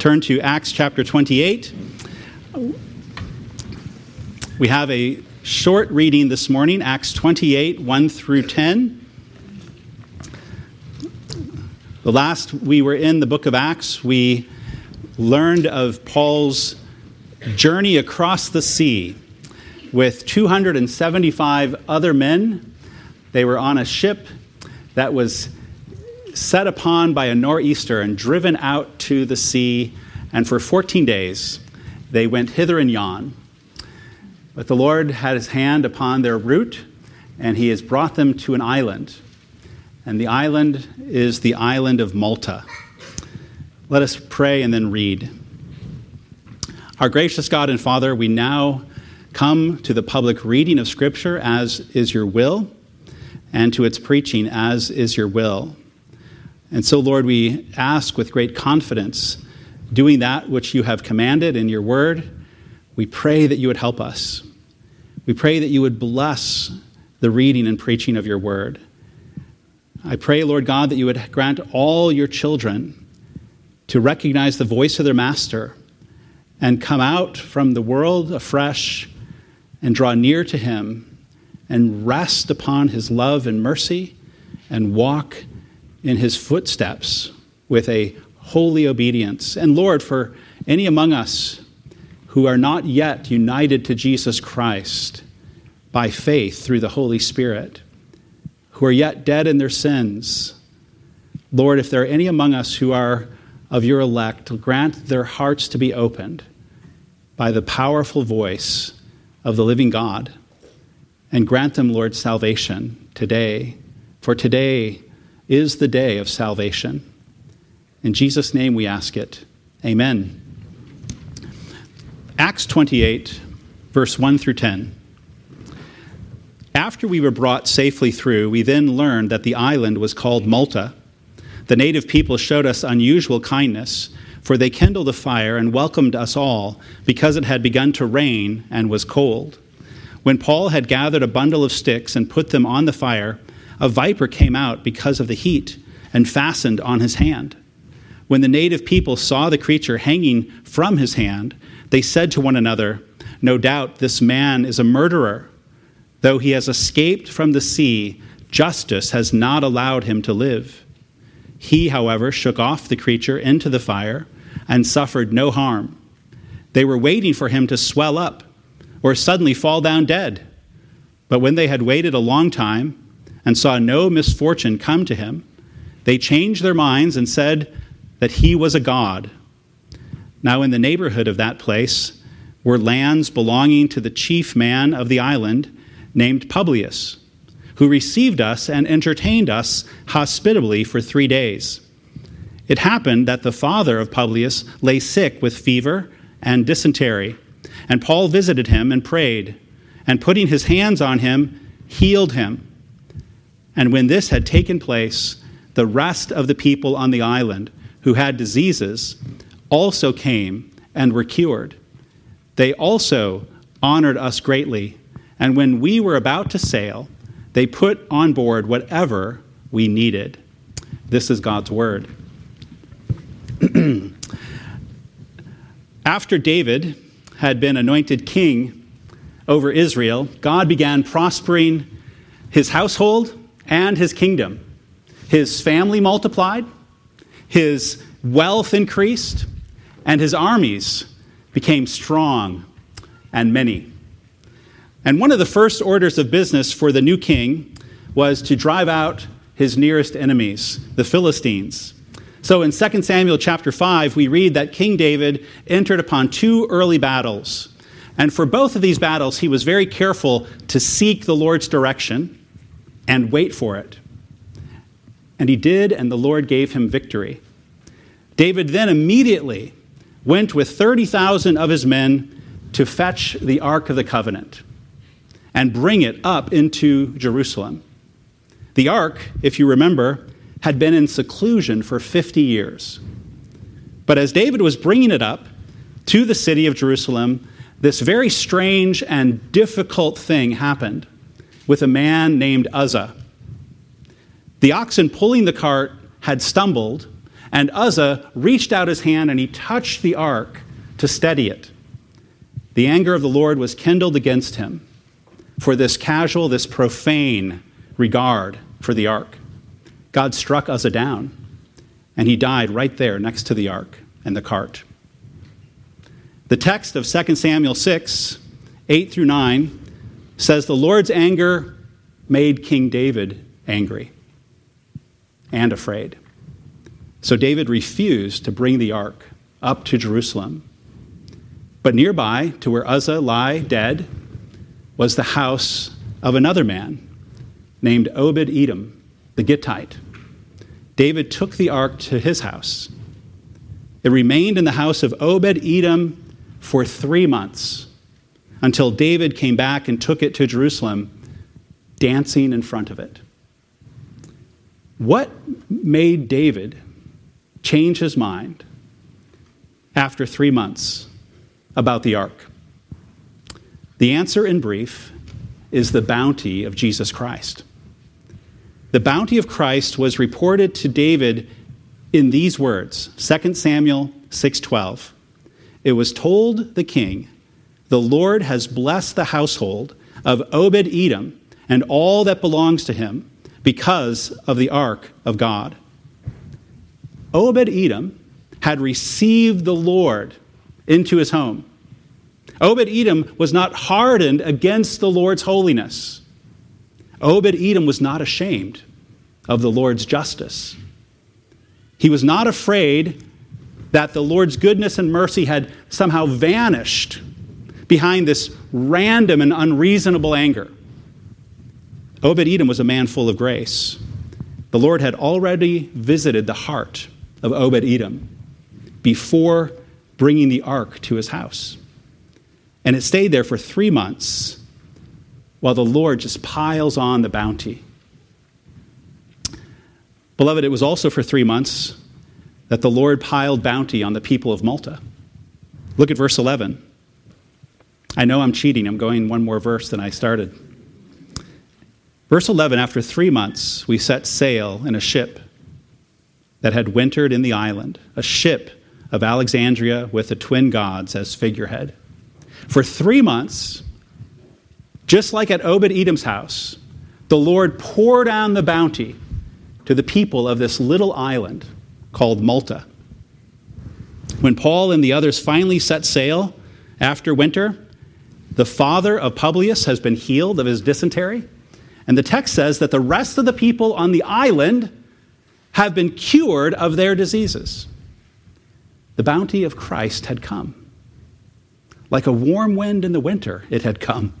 turn to Acts chapter 28. We have a short reading this morning, Acts 28, 1 through 10. The last we were in the book of Acts, we learned of Paul's journey across the sea with 275 other men. They were on a ship that was set upon by a nor'easter and driven out to the sea, and for 14 days they went hither and yon. But the Lord had his hand upon their route, and he has brought them to an island. And the island is the island of Malta. Let us pray and then read. Our gracious God and Father, we now come to the public reading of Scripture as is your will, and to its preaching as is your will. And so, Lord, we ask with great confidence, doing that which you have commanded in your word, we pray that you would help us. We pray that you would bless the reading and preaching of your word. I pray, Lord God, that you would grant all your children to recognize the voice of their master and come out from the world afresh and draw near to him and rest upon his love and mercy and walk in his footsteps with a holy obedience. And Lord, for any among us who are not yet united to Jesus Christ by faith through the Holy Spirit, who are yet dead in their sins, Lord, if there are any among us who are of your elect, grant their hearts to be opened by the powerful voice of the living God. And grant them, Lord, salvation today. For today, is the day of salvation. In Jesus' name we ask it. Amen. Acts 28, verse 1 through 10. After we were brought safely through, we then learned that the island was called Malta. The native people showed us unusual kindness, for they kindled a fire and welcomed us all because it had begun to rain and was cold. When Paul had gathered a bundle of sticks and put them on the fire, a viper came out because of the heat and fastened on his hand. When the native people saw the creature hanging from his hand, they said to one another, No doubt this man is a murderer. Though he has escaped from the sea, justice has not allowed him to live. He, however, shook off the creature into the fire and suffered no harm. They were waiting for him to swell up or suddenly fall down dead. But when they had waited a long time, and saw no misfortune come to him, they changed their minds and said that he was a god. Now, in the neighborhood of that place were lands belonging to the chief man of the island named Publius, who received us and entertained us hospitably for three days. It happened that the father of Publius lay sick with fever and dysentery, and Paul visited him and prayed, and putting his hands on him, healed him. And when this had taken place, the rest of the people on the island who had diseases also came and were cured. They also honored us greatly, and when we were about to sail, they put on board whatever we needed. This is God's word. After David had been anointed king over Israel, God began prospering his household and his kingdom. His family multiplied, his wealth increased, and his armies became strong and many. And one of the first orders of business for the new king was to drive out his nearest enemies, the Philistines. So in 2 Samuel chapter 5, we read that King David entered upon two early battles. And for both of these battles, he was very careful to seek the Lord's direction and wait for it. And he did, and the Lord gave him victory. David then immediately went with 30,000 of his men to fetch the Ark of the Covenant and bring it up into Jerusalem. The Ark, if you remember, had been in seclusion for 50 years. But as David was bringing it up to the city of Jerusalem, this very strange and difficult thing happened with a man named Uzzah. The oxen pulling the cart had stumbled, And Uzzah reached out his hand and he touched the ark to steady it. The anger of the Lord was kindled against him for this casual, this profane regard for the ark. God struck Uzzah down, and he died right there next to the ark and the cart. The text of 2 Samuel 6, 8 through 9, says the Lord's anger made King David angry and afraid. So David refused to bring the ark up to Jerusalem. But nearby, to where Uzzah lay dead, was the house of another man named Obed Edom, the Gittite. David took the ark to his house. It remained in the house of Obed Edom for three months until David came back and took it to Jerusalem, dancing in front of it. What made David change his mind after three months about the ark? The answer, in brief, is the bounty of Jesus Christ. The bounty of Christ was reported to David in these words 2 Samuel 6:12 It was told the king the Lord has blessed the household of Obed Edom and all that belongs to him because of the ark of God Obed Edom had received the Lord into his home. Obed Edom was not hardened against the Lord's holiness. Obed Edom was not ashamed of the Lord's justice. He was not afraid that the Lord's goodness and mercy had somehow vanished behind this random and unreasonable anger. Obed Edom was a man full of grace. The Lord had already visited the heart of Obed Edom before bringing the ark to his house. And it stayed there for three months while the Lord just piles on the bounty. Beloved, it was also for three months that the Lord piled bounty on the people of Malta. Look at verse 11. I know I'm cheating. I'm going one more verse than I started. Verse 11 After three months, we set sail in a ship that had wintered in the island, a ship of Alexandria with the twin gods as figurehead. For three months, just like at Obed Edom's house, the Lord poured down the bounty to the people of this little island called Malta. When Paul and the others finally set sail after winter, the father of Publius has been healed of his dysentery. And the text says that the rest of the people on the island have been cured of their diseases. The bounty of Christ had come. Like a warm wind in the winter, it had come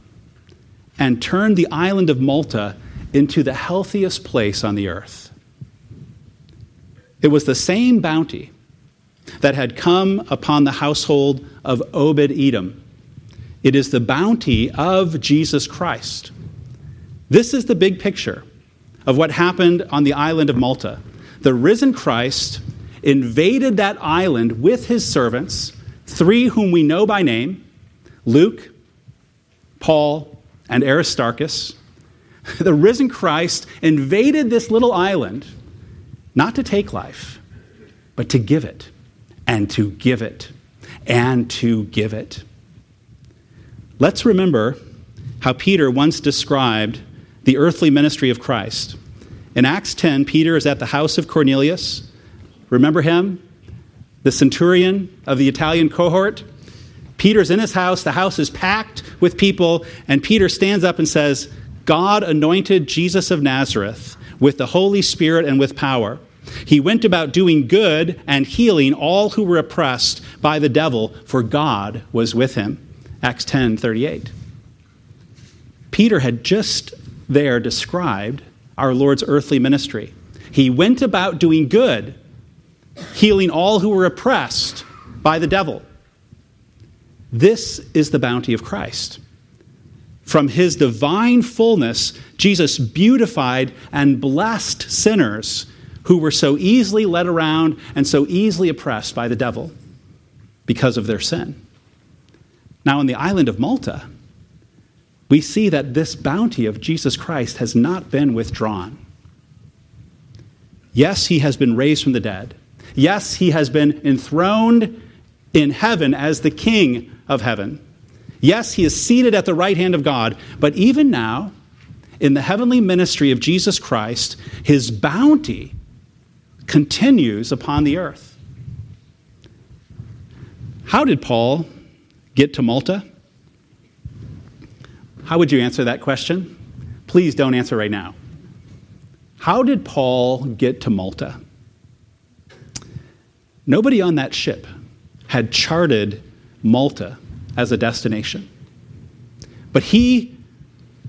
and turned the island of Malta into the healthiest place on the earth. It was the same bounty that had come upon the household of Obed Edom. It is the bounty of Jesus Christ. This is the big picture of what happened on the island of Malta the risen Christ invaded that island with his servants, three whom we know by name Luke, Paul, and Aristarchus. The risen Christ invaded this little island not to take life, but to give it, and to give it, and to give it. Let's remember how Peter once described the earthly ministry of Christ. In Acts 10, Peter is at the house of Cornelius. Remember him? The centurion of the Italian cohort. Peter's in his house. The house is packed with people. And Peter stands up and says, God anointed Jesus of Nazareth with the Holy Spirit and with power. He went about doing good and healing all who were oppressed by the devil, for God was with him. Acts 10 38. Peter had just there described our Lord's earthly ministry. He went about doing good, healing all who were oppressed by the devil. This is the bounty of Christ. From his divine fullness, Jesus beautified and blessed sinners who were so easily led around and so easily oppressed by the devil because of their sin. Now, on the island of Malta, we see that this bounty of Jesus Christ has not been withdrawn. Yes, he has been raised from the dead. Yes, he has been enthroned in heaven as the King of heaven. Yes, he is seated at the right hand of God, but even now, in the heavenly ministry of Jesus Christ, his bounty continues upon the earth. How did Paul get to Malta? How would you answer that question? Please don't answer right now. How did Paul get to Malta? Nobody on that ship had charted Malta as a destination. But he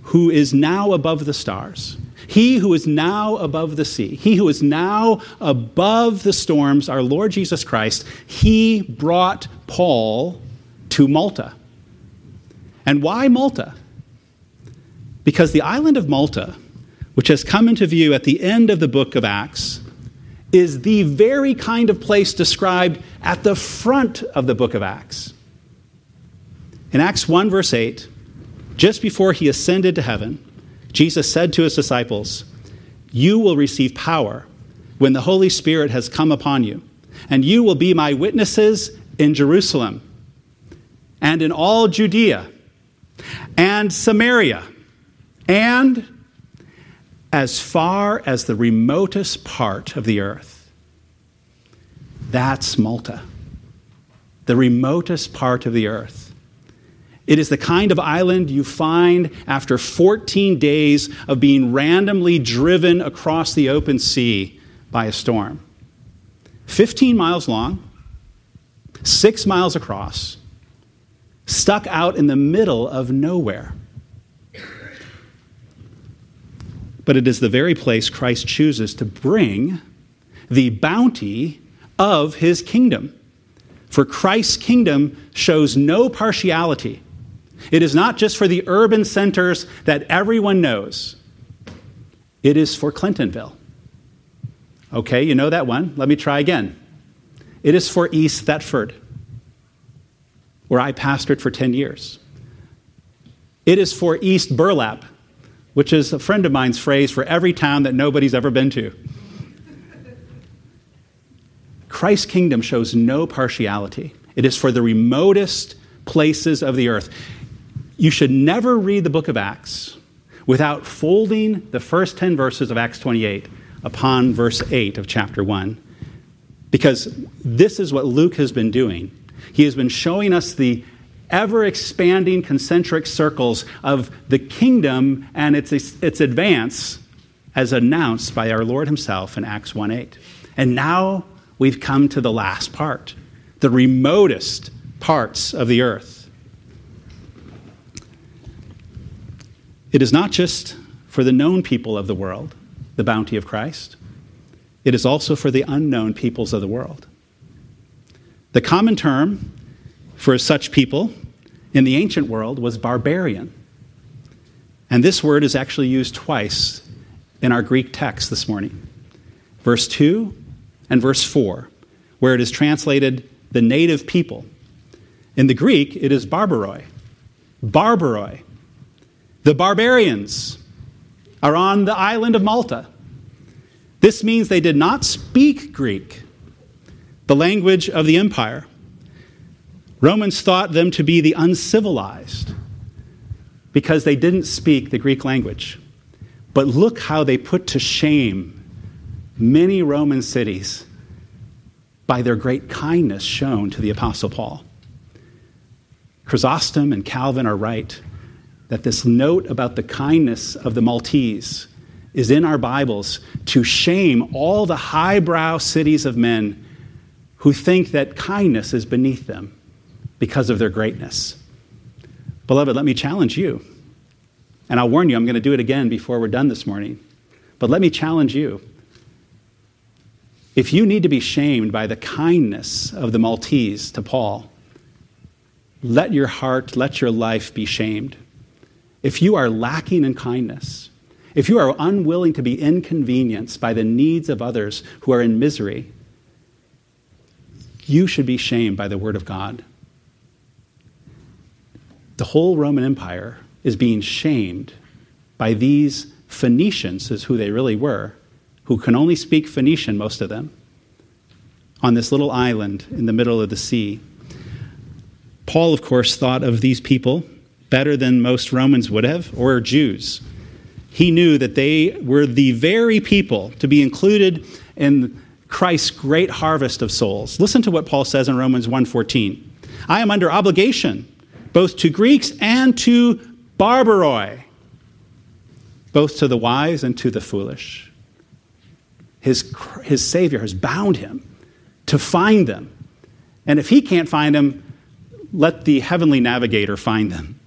who is now above the stars, he who is now above the sea, he who is now above the storms, our Lord Jesus Christ, he brought Paul to Malta. And why Malta? Because the island of Malta, which has come into view at the end of the book of Acts, is the very kind of place described at the front of the book of Acts. In Acts 1, verse 8, just before he ascended to heaven, Jesus said to his disciples, You will receive power when the Holy Spirit has come upon you, and you will be my witnesses in Jerusalem and in all Judea and Samaria and as far as the remotest part of the earth. That's Malta, the remotest part of the earth. It is the kind of island you find after 14 days of being randomly driven across the open sea by a storm. 15 miles long, six miles across, stuck out in the middle of nowhere. But it is the very place Christ chooses to bring the bounty of his kingdom. For Christ's kingdom shows no partiality. It is not just for the urban centers that everyone knows, it is for Clintonville. Okay, you know that one. Let me try again. It is for East Thetford, where I pastored for 10 years. It is for East Burlap, which is a friend of mine's phrase for every town that nobody's ever been to. Christ's kingdom shows no partiality. It is for the remotest places of the earth. You should never read the book of Acts without folding the first 10 verses of Acts 28 upon verse 8 of chapter 1. Because this is what Luke has been doing. He has been showing us the ever expanding concentric circles of the kingdom and its, its advance as announced by our Lord Himself in Acts 1 8. And now we've come to the last part, the remotest parts of the earth. It is not just for the known people of the world, the bounty of Christ, it is also for the unknown peoples of the world. The common term for such people in the ancient world was barbarian. And this word is actually used twice in our Greek text this morning verse 2 and verse 4, where it is translated the native people. In the Greek, it is barbaroi. Barbaroi. The barbarians are on the island of Malta. This means they did not speak Greek, the language of the empire. Romans thought them to be the uncivilized because they didn't speak the Greek language. But look how they put to shame many Roman cities by their great kindness shown to the Apostle Paul. Chrysostom and Calvin are right that this note about the kindness of the Maltese is in our Bibles to shame all the highbrow cities of men who think that kindness is beneath them because of their greatness. Beloved, let me challenge you. And I'll warn you, I'm going to do it again before we're done this morning. But let me challenge you. If you need to be shamed by the kindness of the Maltese to Paul, let your heart, let your life be shamed if you are lacking in kindness, if you are unwilling to be inconvenienced by the needs of others who are in misery, you should be shamed by the Word of God. The whole Roman Empire is being shamed by these Phoenicians, is who they really were, who can only speak Phoenician, most of them, on this little island in the middle of the sea. Paul, of course, thought of these people better than most Romans would have, or Jews. He knew that they were the very people to be included in Christ's great harvest of souls. Listen to what Paul says in Romans 1:14. I am under obligation both to Greeks and to barbaroi, both to the wise and to the foolish. His, his Savior has bound him to find them. And if he can't find them, let the heavenly navigator find them.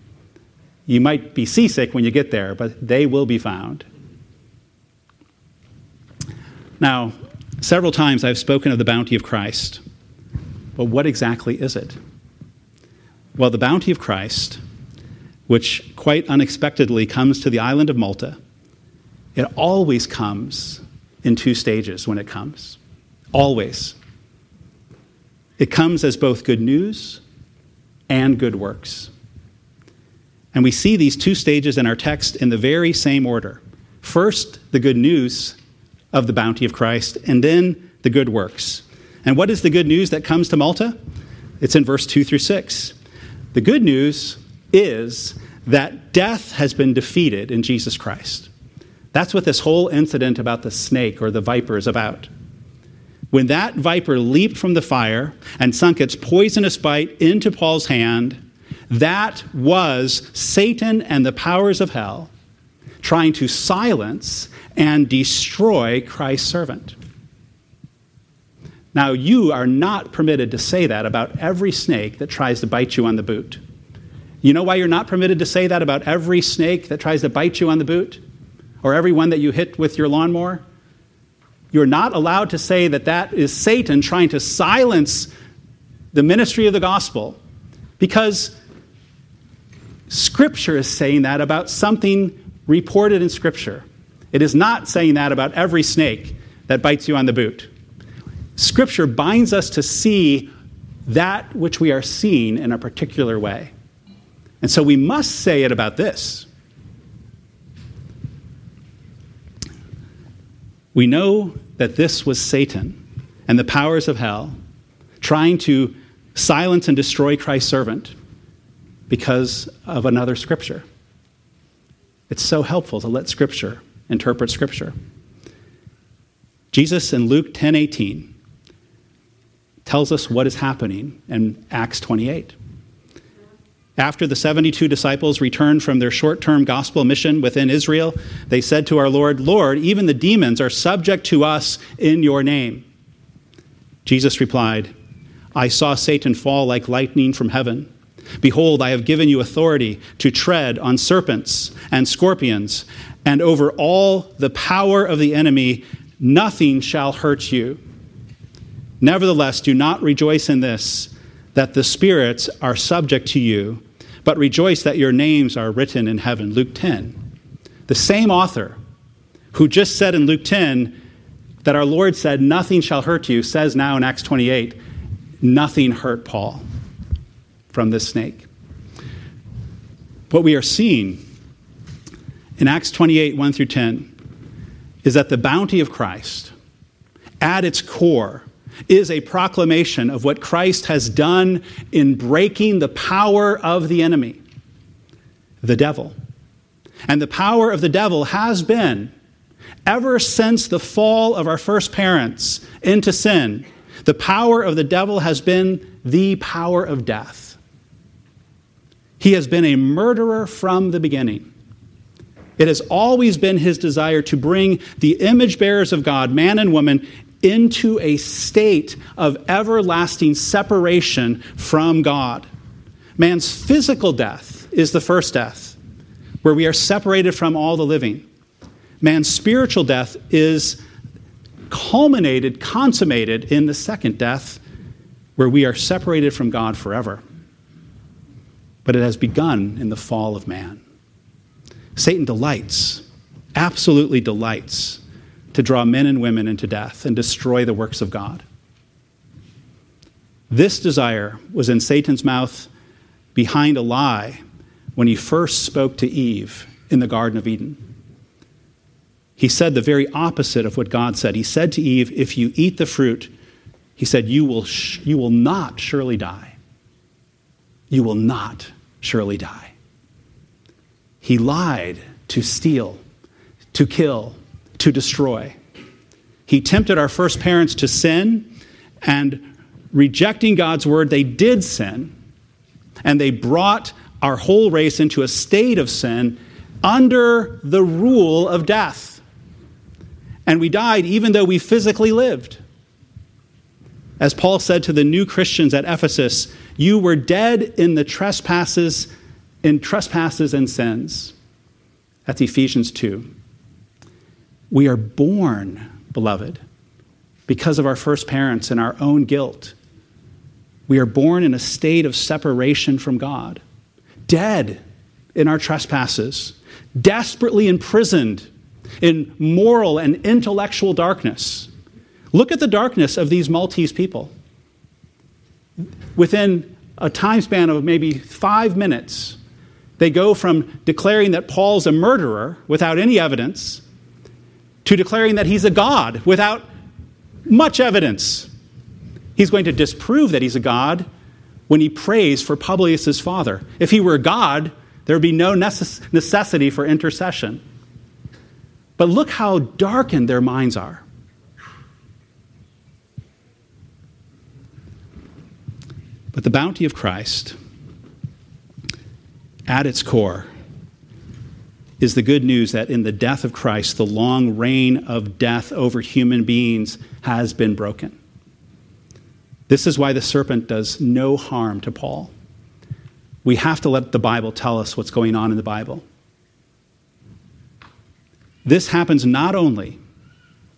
You might be seasick when you get there, but they will be found. Now, several times I've spoken of the bounty of Christ. But what exactly is it? Well, the bounty of Christ, which quite unexpectedly comes to the island of Malta, it always comes in two stages when it comes. Always. It comes as both good news and good works. And we see these two stages in our text in the very same order. First, the good news of the bounty of Christ, and then the good works. And what is the good news that comes to Malta? It's in verse 2 through 6. The good news is that death has been defeated in Jesus Christ. That's what this whole incident about the snake or the viper is about. When that viper leaped from the fire and sunk its poisonous bite into Paul's hand, that was Satan and the powers of hell trying to silence and destroy Christ's servant. Now, you are not permitted to say that about every snake that tries to bite you on the boot. You know why you're not permitted to say that about every snake that tries to bite you on the boot? Or every one that you hit with your lawnmower? You're not allowed to say that that is Satan trying to silence the ministry of the gospel because Scripture is saying that about something reported in Scripture. It is not saying that about every snake that bites you on the boot. Scripture binds us to see that which we are seeing in a particular way. And so we must say it about this. We know that this was Satan and the powers of hell trying to silence and destroy Christ's servant because of another scripture. It's so helpful to let scripture interpret scripture. Jesus in Luke 10:18 tells us what is happening in Acts 28. After the 72 disciples returned from their short term gospel mission within Israel, they said to our Lord, Lord, even the demons are subject to us in your name. Jesus replied, I saw Satan fall like lightning from heaven. Behold, I have given you authority to tread on serpents and scorpions, and over all the power of the enemy, nothing shall hurt you. Nevertheless, do not rejoice in this, that the spirits are subject to you, but rejoice that your names are written in heaven. Luke 10. The same author who just said in Luke 10 that our Lord said, Nothing shall hurt you, says now in Acts 28, Nothing hurt Paul from this snake. What we are seeing in Acts 28, 1 through 10, is that the bounty of Christ, at its core, is a proclamation of what Christ has done in breaking the power of the enemy, the devil. And the power of the devil has been, ever since the fall of our first parents into sin, the power of the devil has been the power of death. He has been a murderer from the beginning. It has always been his desire to bring the image bearers of God, man and woman, into a state of everlasting separation from God. Man's physical death is the first death, where we are separated from all the living. Man's spiritual death is culminated, consummated in the second death, where we are separated from God forever. But it has begun in the fall of man. Satan delights, absolutely delights to draw men and women into death and destroy the works of God. This desire was in Satan's mouth behind a lie when he first spoke to Eve in the Garden of Eden. He said the very opposite of what God said. He said to Eve, If you eat the fruit, He said, You will, sh- you will not surely die. You will not surely die. He lied to steal, to kill, to destroy. He tempted our first parents to sin, and rejecting God's word, they did sin, and they brought our whole race into a state of sin under the rule of death. And we died even though we physically lived. As Paul said to the new Christians at Ephesus, you were dead in the trespasses in trespasses and sins. That's Ephesians 2. We are born, beloved, because of our first parents and our own guilt. We are born in a state of separation from God, dead in our trespasses, desperately imprisoned in moral and intellectual darkness. Look at the darkness of these Maltese people. Within a time span of maybe five minutes, they go from declaring that Paul's a murderer without any evidence to declaring that he's a god without much evidence. He's going to disprove that he's a god when he prays for Publius' father. If he were a god, there would be no necess- necessity for intercession. But look how darkened their minds are. But the bounty of Christ, at its core, is the good news that in the death of Christ, the long reign of death over human beings has been broken. This is why the serpent does no harm to Paul. We have to let the Bible tell us what's going on in the Bible. This happens not only,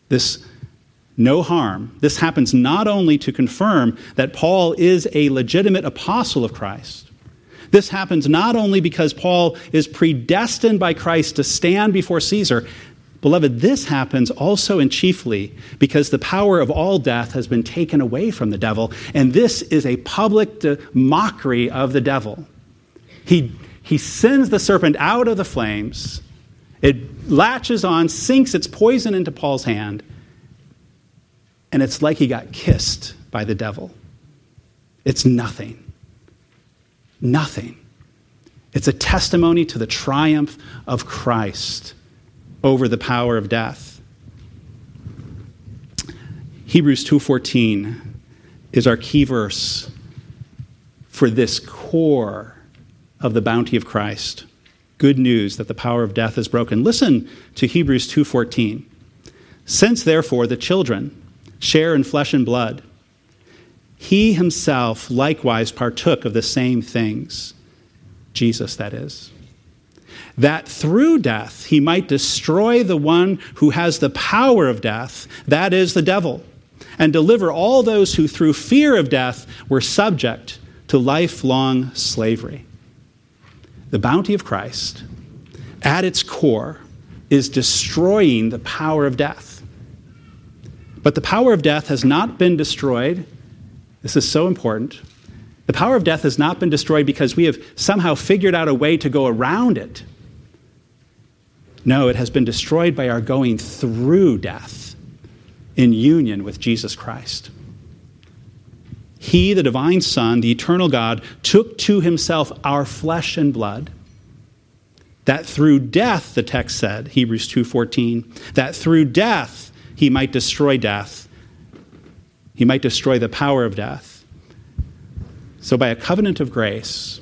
this no harm. This happens not only to confirm that Paul is a legitimate apostle of Christ. This happens not only because Paul is predestined by Christ to stand before Caesar. Beloved, this happens also and chiefly because the power of all death has been taken away from the devil, and this is a public mockery of the devil. He, he sends the serpent out of the flames, it latches on, sinks its poison into Paul's hand, and it's like he got kissed by the devil. It's nothing. Nothing. It's a testimony to the triumph of Christ over the power of death. Hebrews 2:14 is our key verse for this core of the bounty of Christ. Good news that the power of death is broken. Listen to Hebrews 2:14. Since therefore the children share in flesh and blood. He himself likewise partook of the same things, Jesus, that is, that through death he might destroy the one who has the power of death, that is, the devil, and deliver all those who through fear of death were subject to lifelong slavery. The bounty of Christ, at its core, is destroying the power of death. But the power of death has not been destroyed. This is so important. The power of death has not been destroyed because we have somehow figured out a way to go around it. No, it has been destroyed by our going through death in union with Jesus Christ. He, the divine Son, the eternal God, took to himself our flesh and blood. That through death, the text said, Hebrews 2:14, that through death he might destroy death. He might destroy the power of death. So, by a covenant of grace,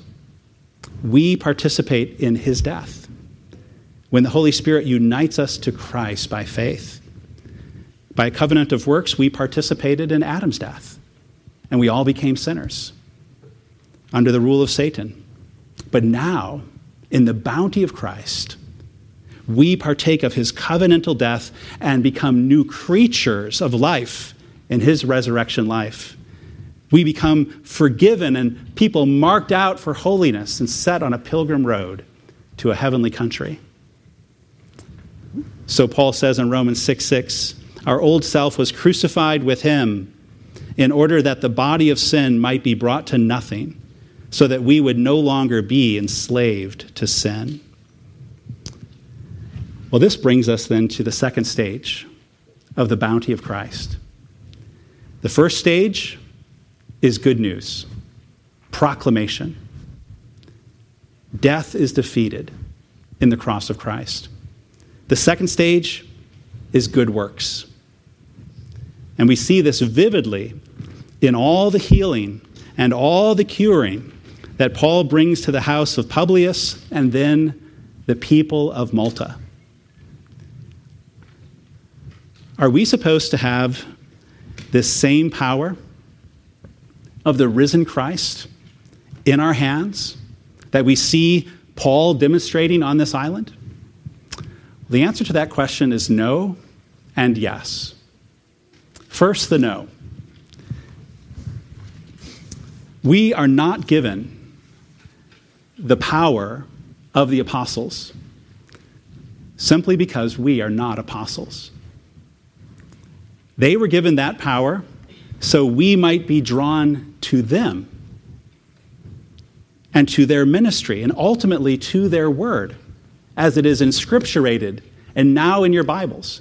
we participate in his death. When the Holy Spirit unites us to Christ by faith, by a covenant of works, we participated in Adam's death, and we all became sinners under the rule of Satan. But now, in the bounty of Christ, we partake of his covenantal death and become new creatures of life in his resurrection life. We become forgiven and people marked out for holiness and set on a pilgrim road to a heavenly country. So Paul says in Romans 6 6, our old self was crucified with him in order that the body of sin might be brought to nothing, so that we would no longer be enslaved to sin. Well, this brings us then to the second stage of the bounty of Christ. The first stage is good news, proclamation. Death is defeated in the cross of Christ. The second stage is good works. And we see this vividly in all the healing and all the curing that Paul brings to the house of Publius and then the people of Malta. Are we supposed to have this same power of the risen Christ in our hands that we see Paul demonstrating on this island? The answer to that question is no and yes. First, the no. We are not given the power of the apostles simply because we are not apostles. They were given that power so we might be drawn to them and to their ministry and ultimately to their word as it is inscripturated and now in your Bibles.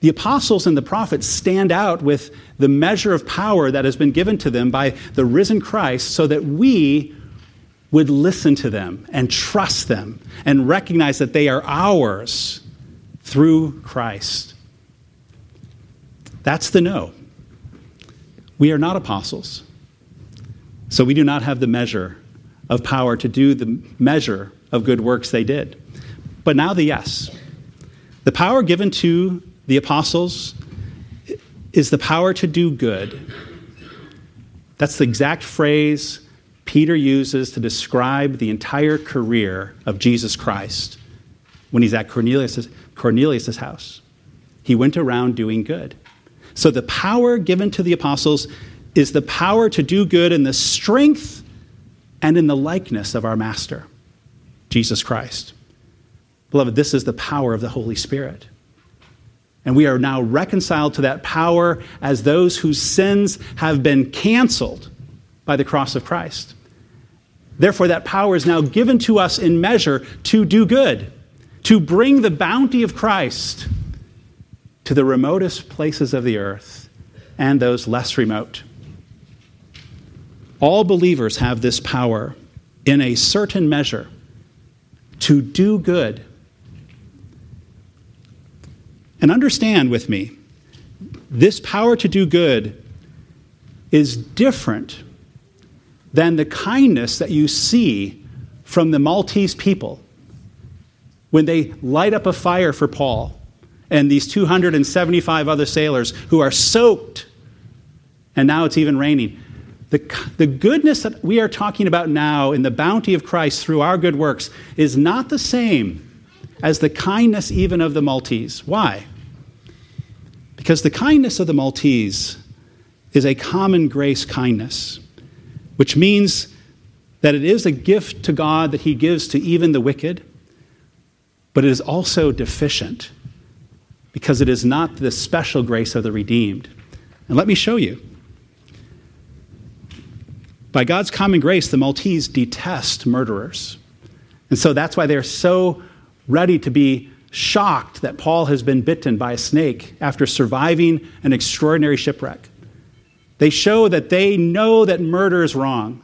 The apostles and the prophets stand out with the measure of power that has been given to them by the risen Christ so that we would listen to them and trust them and recognize that they are ours through Christ. That's the no. We are not apostles. So we do not have the measure of power to do the measure of good works they did. But now the yes. The power given to the apostles is the power to do good. That's the exact phrase Peter uses to describe the entire career of Jesus Christ when he's at Cornelius' Cornelius's house. He went around doing good. So the power given to the apostles is the power to do good in the strength and in the likeness of our Master, Jesus Christ. Beloved, this is the power of the Holy Spirit. And we are now reconciled to that power as those whose sins have been canceled by the cross of Christ. Therefore, that power is now given to us in measure to do good, to bring the bounty of Christ to the remotest places of the earth and those less remote. All believers have this power in a certain measure to do good. And understand with me, this power to do good is different than the kindness that you see from the Maltese people when they light up a fire for Paul and these 275 other sailors who are soaked, and now it's even raining. The, the goodness that we are talking about now in the bounty of Christ through our good works is not the same as the kindness even of the Maltese. Why? Because the kindness of the Maltese is a common grace kindness which means that it is a gift to God that He gives to even the wicked, but it is also deficient because it is not the special grace of the redeemed. And let me show you. By God's common grace, the Maltese detest murderers. And so that's why they're so ready to be shocked that Paul has been bitten by a snake after surviving an extraordinary shipwreck. They show that they know that murder is wrong.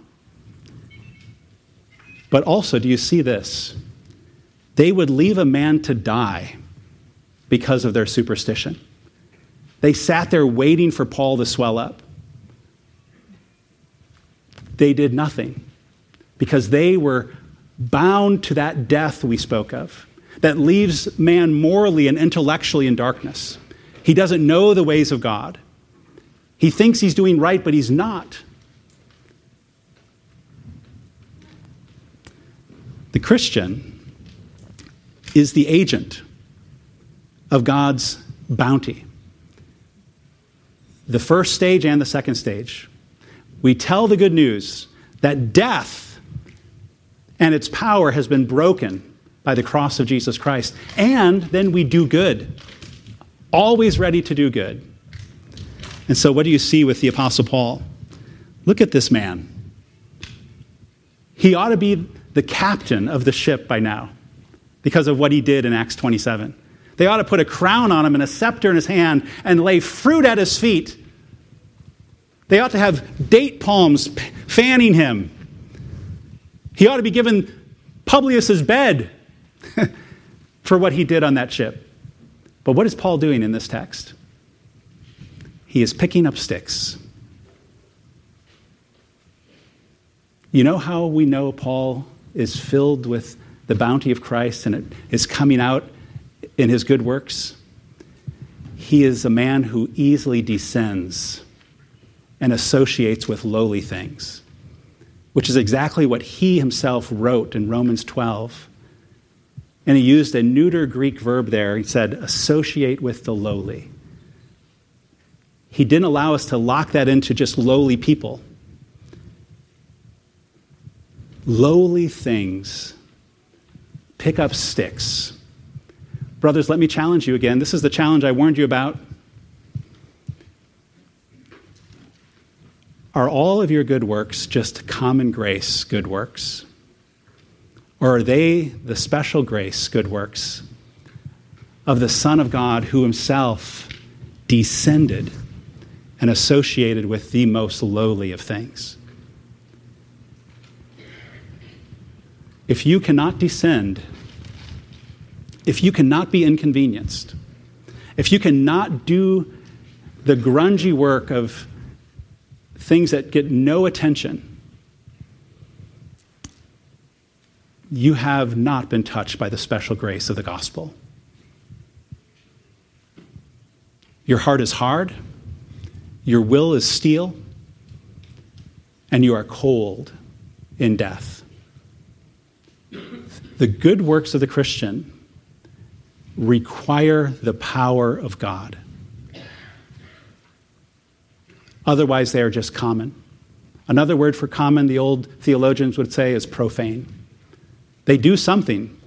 But also, do you see this? They would leave a man to die because of their superstition. They sat there waiting for Paul to swell up. They did nothing because they were bound to that death we spoke of that leaves man morally and intellectually in darkness. He doesn't know the ways of God. He thinks he's doing right, but he's not. The Christian is the agent of God's bounty. The first stage and the second stage. We tell the good news that death and its power has been broken by the cross of Jesus Christ. And then we do good, always ready to do good. And so, what do you see with the Apostle Paul? Look at this man. He ought to be the captain of the ship by now because of what he did in Acts 27. They ought to put a crown on him and a scepter in his hand and lay fruit at his feet They ought to have date palms fanning him. He ought to be given Publius's bed for what he did on that ship. But what is Paul doing in this text? He is picking up sticks. You know how we know Paul is filled with the bounty of Christ and it is coming out in his good works? He is a man who easily descends and associates with lowly things, which is exactly what he himself wrote in Romans 12. And he used a neuter Greek verb there. He said, associate with the lowly. He didn't allow us to lock that into just lowly people. Lowly things pick up sticks. Brothers, let me challenge you again. This is the challenge I warned you about Are all of your good works just common grace good works? Or are they the special grace good works of the Son of God who himself descended and associated with the most lowly of things? If you cannot descend, if you cannot be inconvenienced, if you cannot do the grungy work of things that get no attention, you have not been touched by the special grace of the gospel. Your heart is hard, your will is steel, and you are cold in death. The good works of the Christian require the power of God. Otherwise, they are just common. Another word for common, the old theologians would say, is profane. They do something,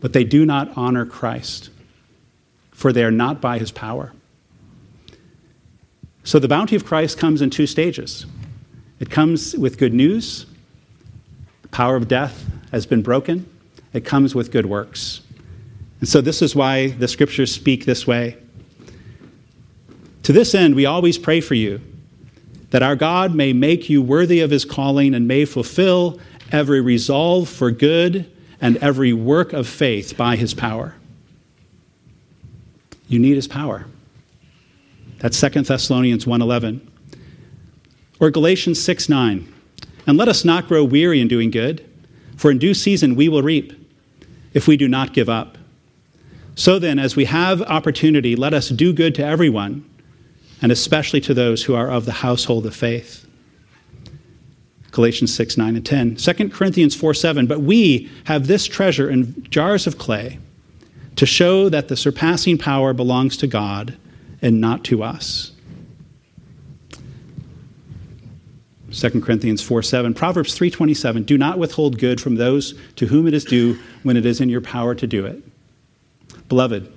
but they do not honor Christ, for they are not by his power. So the bounty of Christ comes in two stages it comes with good news, the power of death has been broken, it comes with good works. And so this is why the scriptures speak this way. To this end, we always pray for you that our God may make you worthy of his calling and may fulfill every resolve for good and every work of faith by his power. You need his power. That's 2 Thessalonians 1:11. Or Galatians 6:9. And let us not grow weary in doing good, for in due season we will reap if we do not give up. So then, as we have opportunity, let us do good to everyone and especially to those who are of the household of faith. Galatians 6, 9, and 10. 2 Corinthians 4, 7. But we have this treasure in jars of clay to show that the surpassing power belongs to God and not to us. 2 Corinthians 4 7. Proverbs 3.27. Do not withhold good from those to whom it is due when it is in your power to do it. Beloved,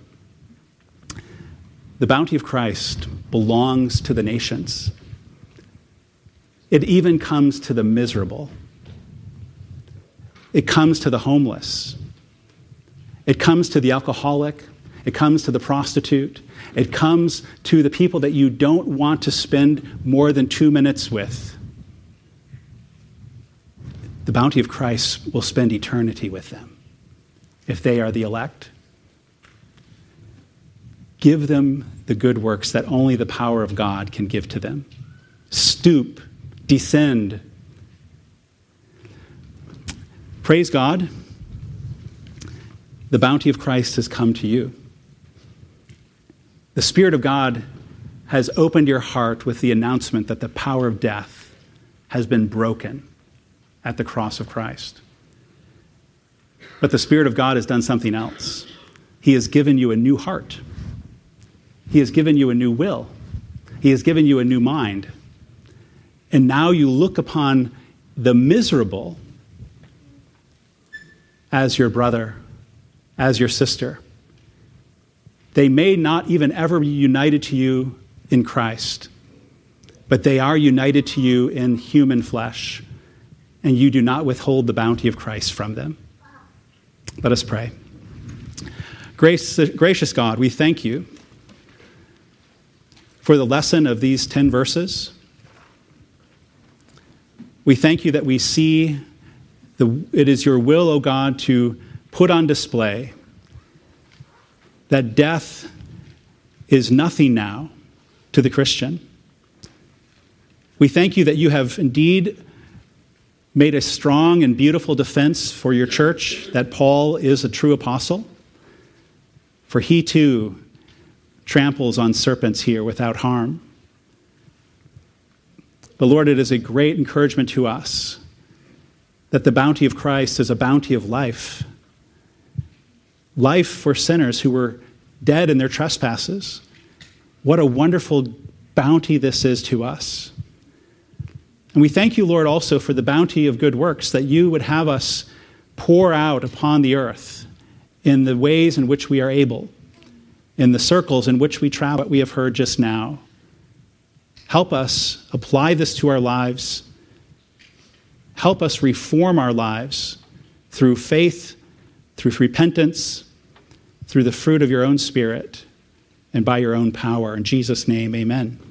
the bounty of Christ belongs to the nations. It even comes to the miserable. It comes to the homeless. It comes to the alcoholic. It comes to the prostitute. It comes to the people that you don't want to spend more than two minutes with. The bounty of Christ will spend eternity with them if they are the elect. Give them the good works that only the power of God can give to them. Stoop, descend. Praise God. The bounty of Christ has come to you. The Spirit of God has opened your heart with the announcement that the power of death has been broken at the cross of Christ. But the Spirit of God has done something else. He has given you a new heart. He has given you a new will, He has given you a new mind. And now you look upon the miserable as your brother, as your sister. They may not even ever be united to you in Christ, but they are united to you in human flesh, and you do not withhold the bounty of Christ from them. Let us pray. Grace, gracious God, we thank you for the lesson of these 10 verses. We thank you that we see the, it is your will, O God, to put on display that death is nothing now to the Christian. We thank you that you have indeed made a strong and beautiful defense for your church that Paul is a true apostle, for he too tramples on serpents here without harm. But Lord, it is a great encouragement to us that the bounty of Christ is a bounty of life. Life for sinners who were dead in their trespasses. What a wonderful bounty this is to us. And we thank you, Lord, also for the bounty of good works that you would have us pour out upon the earth in the ways in which we are able, in the circles in which we travel, what we have heard just now. Help us apply this to our lives. Help us reform our lives through faith, through repentance, through the fruit of your own Spirit, and by your own power. In Jesus' name, amen.